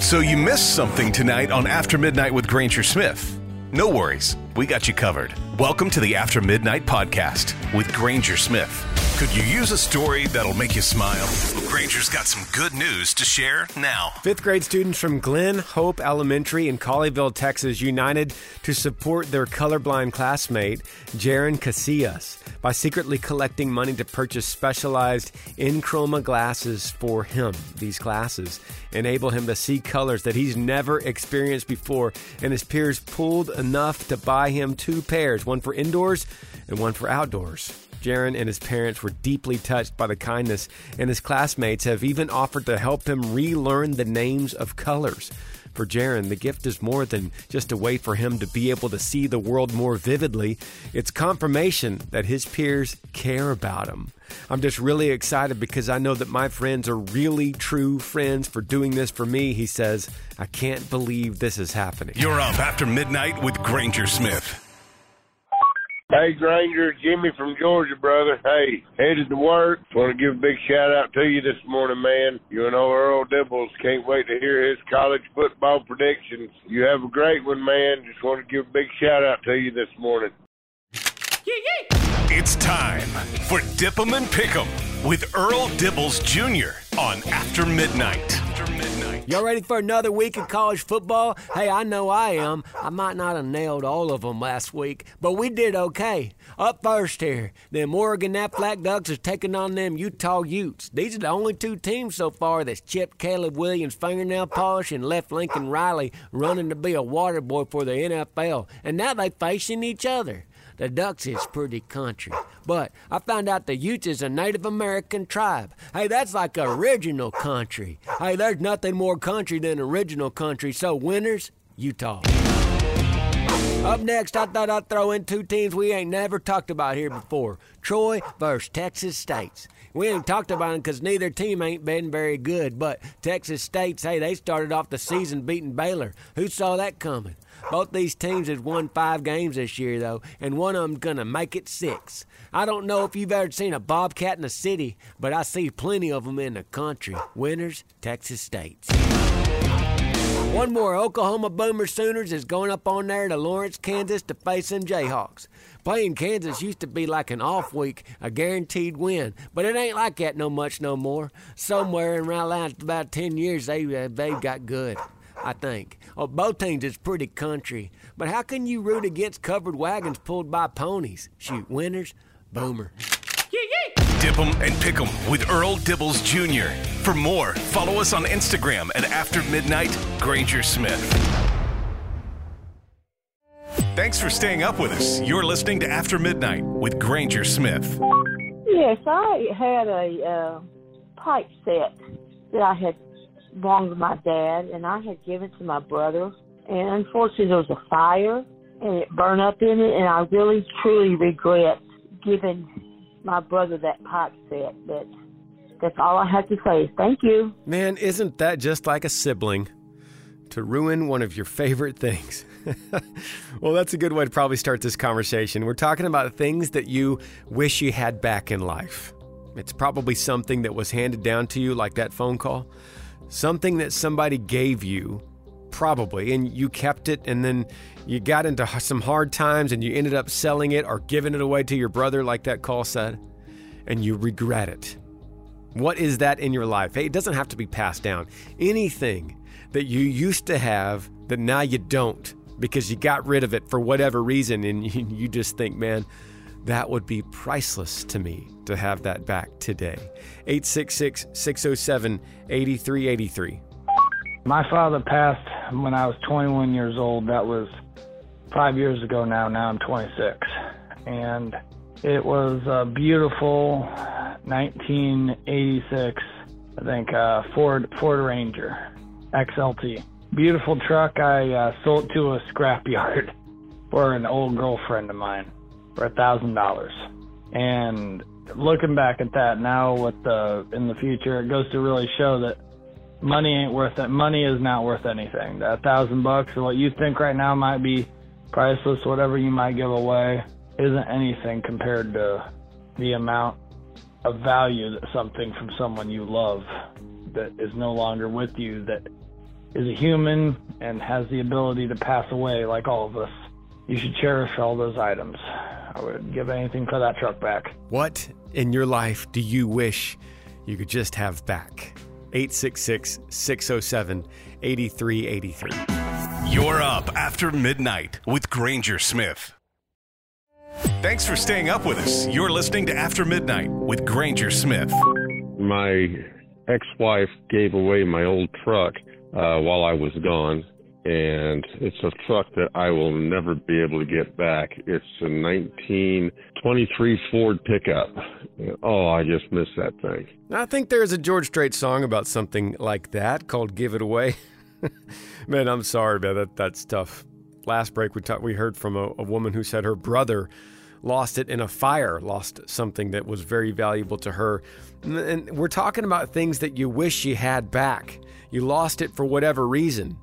So you missed something tonight on After Midnight with Granger Smith. No worries, we got you covered. Welcome to the After Midnight podcast with Granger Smith. Could you use a story that'll make you smile? Well, Granger's got some good news to share now. Fifth grade students from Glenhope Elementary in Colleyville, Texas, united to support their colorblind classmate, Jaron Casillas, by secretly collecting money to purchase specialized Enchroma glasses for him. These glasses enable him to see colors that he's never experienced before, and his peers pulled enough to buy him two pairs, one for indoors and one for outdoors. Jaron and his parents were deeply touched by the kindness, and his classmates have even offered to help him relearn the names of colors. For Jaron, the gift is more than just a way for him to be able to see the world more vividly. It's confirmation that his peers care about him. I'm just really excited because I know that my friends are really true friends for doing this for me. He says, I can't believe this is happening. You're up after midnight with Granger Smith. Hey Granger, Jimmy from Georgia, brother. Hey, headed to work. Want to give a big shout out to you this morning, man. You and old Earl Dibbles. Can't wait to hear his college football predictions. You have a great one, man. Just want to give a big shout out to you this morning. It's time for Dip 'em and Pick 'em with Earl Dibbles Jr. on After Midnight. Y'all ready for another week of college football? Hey, I know I am. I might not have nailed all of them last week, but we did okay. Up first here, them Oregon Aflac Ducks is taking on them Utah Utes. These are the only two teams so far that's chipped Caleb Williams' fingernail polish and left Lincoln Riley running to be a water boy for the NFL. And now they facing each other. The Ducks is pretty country. But I found out the Utes is a Native American tribe. Hey, that's like original country. Hey, there's nothing more country than original country. So, winners, Utah. Up next, I thought I'd throw in two teams we ain't never talked about here before Troy versus Texas States. We ain't talked about them because neither team ain't been very good, but Texas State's, hey, they started off the season beating Baylor. Who saw that coming? Both these teams has won five games this year, though, and one of them's gonna make it six. I don't know if you've ever seen a bobcat in the city, but I see plenty of them in the country. Winners, Texas States. One more Oklahoma Boomer Sooners is going up on there to Lawrence, Kansas to face them Jayhawks. Playing Kansas used to be like an off week, a guaranteed win, but it ain't like that no much no more. Somewhere in around about ten years, they uh, they got good. I think. Oh, both teams is pretty country, but how can you root against covered wagons pulled by ponies? Shoot, winners, Boomer. Dip 'em and pick 'em with Earl Dibbles Jr. For more, follow us on Instagram at After Midnight Granger Smith. Thanks for staying up with us. You're listening to After Midnight with Granger Smith. Yes, I had a uh, pipe set that I had belonged to my dad, and I had given to my brother. And unfortunately, there was a fire, and it burned up in it. And I really, truly regret giving my brother that pipe set. But That's all I have to say. Thank you. Man, isn't that just like a sibling to ruin one of your favorite things? well, that's a good way to probably start this conversation. We're talking about things that you wish you had back in life. It's probably something that was handed down to you, like that phone call, something that somebody gave you, probably, and you kept it, and then you got into some hard times and you ended up selling it or giving it away to your brother, like that call said, and you regret it. What is that in your life? Hey, it doesn't have to be passed down. Anything that you used to have that now you don't because you got rid of it for whatever reason and you, just think, man, that would be priceless to me to have that back today. 866 607 8383. My father passed when I was 21 years old. That was five years ago now. Now I'm 26. And it was a beautiful 1986, I think, uh, Ford Ford Ranger XLT. Beautiful truck. I uh, sold to a scrapyard for an old girlfriend of mine for a thousand dollars. And looking back at that now, with the in the future, it goes to really show that money ain't worth it. Money is not worth anything. That thousand bucks or what you think right now might be priceless, whatever you might give away, isn't anything compared to the amount of value that something from someone you love that is no longer with you that is a human and has the ability to pass away like all of us. You should cherish all those items. I would give anything for that truck back. What in your life do you wish you could just have back? 866 607 8383. You're up after midnight with Granger Smith. Thanks for staying up with us. You're listening to After Midnight with Granger Smith. My ex wife gave away my old truck uh, while I was gone, and it's a truck that I will never be able to get back. It's a 1923 Ford pickup. Oh, I just miss that thing. I think there's a George Strait song about something like that called "Give It Away." Man, I'm sorry, man. That that's tough. Last break, we talked. We heard from a, a woman who said her brother lost it in a fire, lost something that was very valuable to her. And we're talking about things that you wish you had back. You lost it for whatever reason.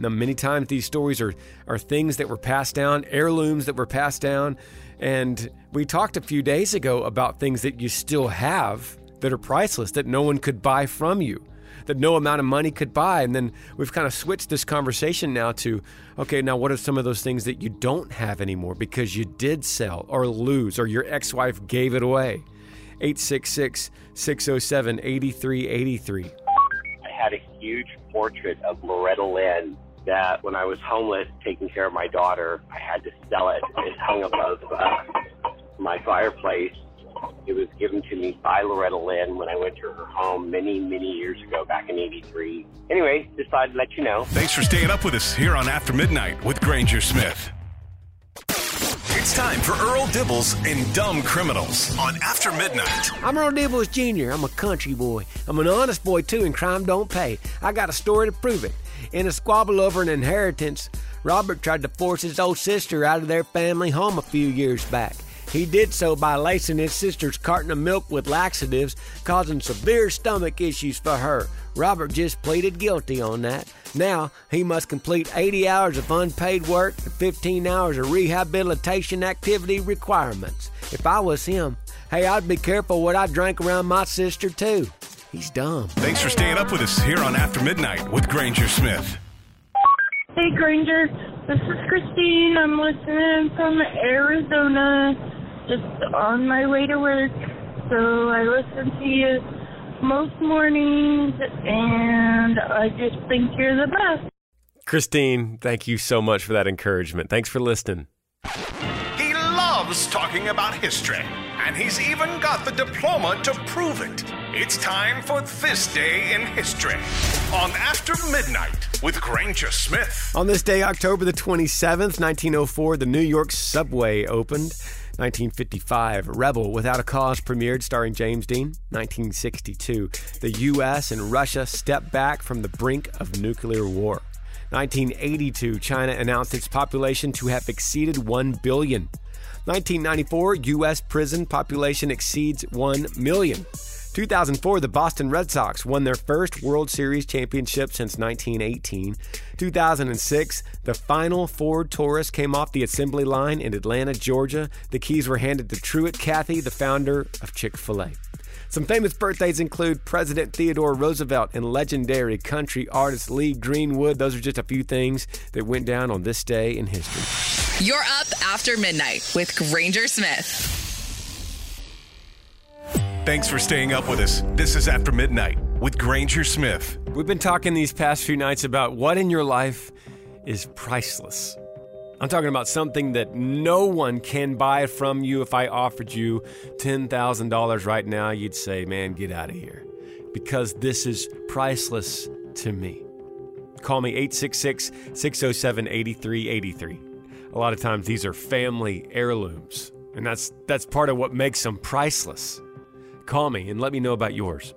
Now, many times these stories are, are things that were passed down, heirlooms that were passed down. And we talked a few days ago about things that you still have that are priceless, that no one could buy from you, that no amount of money could buy. And then we've kind of switched this conversation now to okay, now what are some of those things that you don't have anymore because you did sell or lose or your ex wife gave it away? 866 607 8383. I had a huge portrait of Loretta Lynn that when I was homeless taking care of my daughter, I had to sell it. It hung above uh, my fireplace. It was given to me by Loretta Lynn when I went to her home many, many years ago, back in 83. Anyway, just thought I'd let you know. Thanks for staying up with us here on After Midnight with Granger Smith. It's time for Earl Dibbles and Dumb Criminals on After Midnight. I'm Earl Dibbles Jr. I'm a country boy. I'm an honest boy, too, and crime don't pay. I got a story to prove it. In a squabble over an inheritance, Robert tried to force his old sister out of their family home a few years back. He did so by lacing his sister's carton of milk with laxatives, causing severe stomach issues for her. Robert just pleaded guilty on that. Now, he must complete 80 hours of unpaid work and 15 hours of rehabilitation activity requirements. If I was him, hey, I'd be careful what I drank around my sister, too. He's dumb. Thanks for staying up with us here on After Midnight with Granger Smith. Hey, Granger. This is Christine. I'm listening from Arizona, just on my way to work. So I listen to you most mornings, and I just think you're the best. Christine, thank you so much for that encouragement. Thanks for listening. He loves talking about history, and he's even got the diploma to prove it. It's time for This Day in History on After Midnight with Granger Smith. On this day, October the 27th, 1904, the New York subway opened. 1955, Rebel Without a Cause premiered, starring James Dean. 1962, the U.S. and Russia stepped back from the brink of nuclear war. 1982, China announced its population to have exceeded 1 billion. 1994, U.S. prison population exceeds 1 million. 2004, the Boston Red Sox won their first World Series championship since 1918. 2006, the final Ford Taurus came off the assembly line in Atlanta, Georgia. The keys were handed to Truett Cathy, the founder of Chick fil A. Some famous birthdays include President Theodore Roosevelt and legendary country artist Lee Greenwood. Those are just a few things that went down on this day in history. You're up after midnight with Granger Smith. Thanks for staying up with us. This is After Midnight with Granger Smith. We've been talking these past few nights about what in your life is priceless. I'm talking about something that no one can buy from you. If I offered you $10,000 right now, you'd say, man, get out of here. Because this is priceless to me. Call me 866 607 8383. A lot of times these are family heirlooms, and that's, that's part of what makes them priceless. Call me and let me know about yours.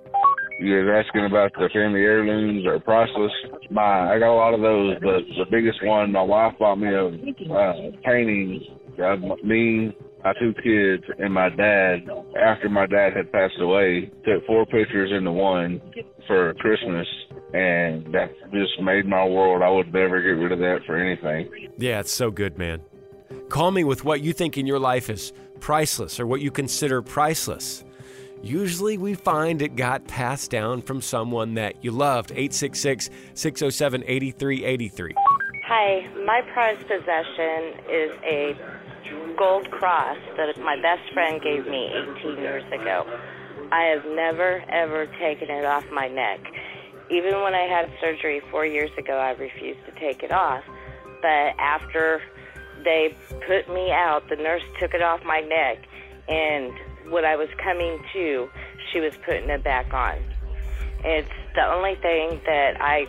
You're asking about the family heirlooms or priceless. My, I got a lot of those, but the biggest one, my wife bought me a uh, painting of me, my two kids, and my dad. After my dad had passed away, took four pictures into one for Christmas, and that just made my world. I would never get rid of that for anything. Yeah, it's so good, man. Call me with what you think in your life is priceless or what you consider priceless. Usually we find it got passed down from someone that you loved. 866 607 8383. Hi, my prized possession is a gold cross that my best friend gave me 18 years ago. I have never, ever taken it off my neck. Even when I had surgery four years ago, I refused to take it off. But after they put me out, the nurse took it off my neck, and when I was coming to, she was putting it back on. It's the only thing that I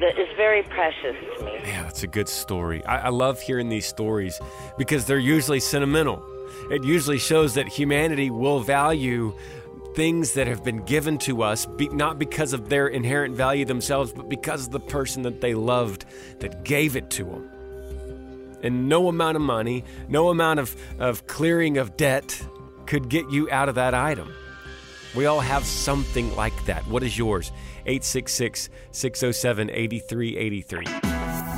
that is very precious to me. Yeah, that's a good story. I, I love hearing these stories because they're usually sentimental. It usually shows that humanity will value things that have been given to us, be, not because of their inherent value themselves, but because of the person that they loved that gave it to them. And no amount of money, no amount of, of clearing of debt could get you out of that item. We all have something like that. What is yours? 866 607 8383.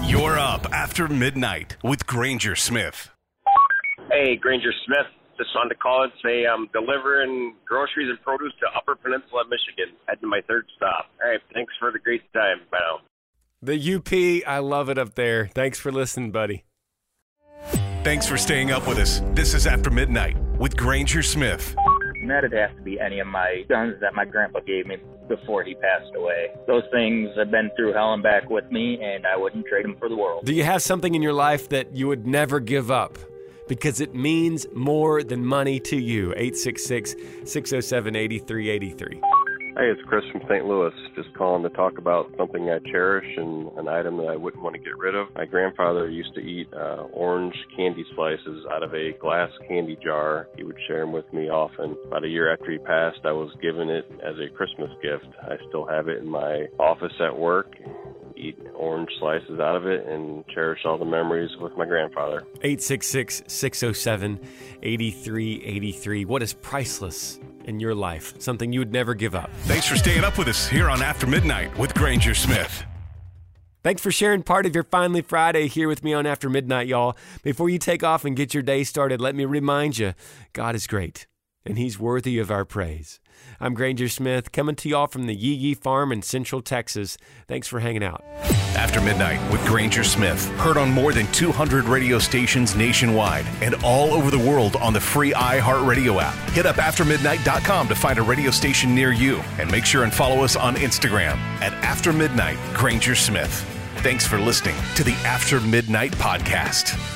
You're up after midnight with Granger Smith. Hey, Granger Smith. Just wanted to call and say I'm delivering groceries and produce to Upper Peninsula, Michigan. Heading to my third stop. All right, thanks for the great time. Bye now. The UP, I love it up there. Thanks for listening, buddy. Thanks for staying up with us. This is After Midnight with Granger Smith. That'd have to be any of my guns that my grandpa gave me before he passed away. Those things have been through hell and back with me, and I wouldn't trade them for the world. Do you have something in your life that you would never give up? Because it means more than money to you. 866 607 8383. Hey, it's Chris from St. Louis. Just calling to talk about something I cherish and an item that I wouldn't want to get rid of. My grandfather used to eat uh, orange candy slices out of a glass candy jar. He would share them with me often. About a year after he passed, I was given it as a Christmas gift. I still have it in my office at work eat orange slices out of it and cherish all the memories with my grandfather. 866 607 8383. What is priceless in your life? Something you would never give up. Thanks for staying up with us here on After Midnight with Granger Smith. Thanks for sharing part of your Finally Friday here with me on After Midnight, y'all. Before you take off and get your day started, let me remind you God is great and He's worthy of our praise. I'm Granger Smith, coming to y'all from the Yee Yee Farm in Central Texas. Thanks for hanging out. After Midnight with Granger Smith. Heard on more than 200 radio stations nationwide and all over the world on the free iHeartRadio app. Hit up aftermidnight.com to find a radio station near you and make sure and follow us on Instagram at After Midnight Granger Smith. Thanks for listening to the After Midnight Podcast.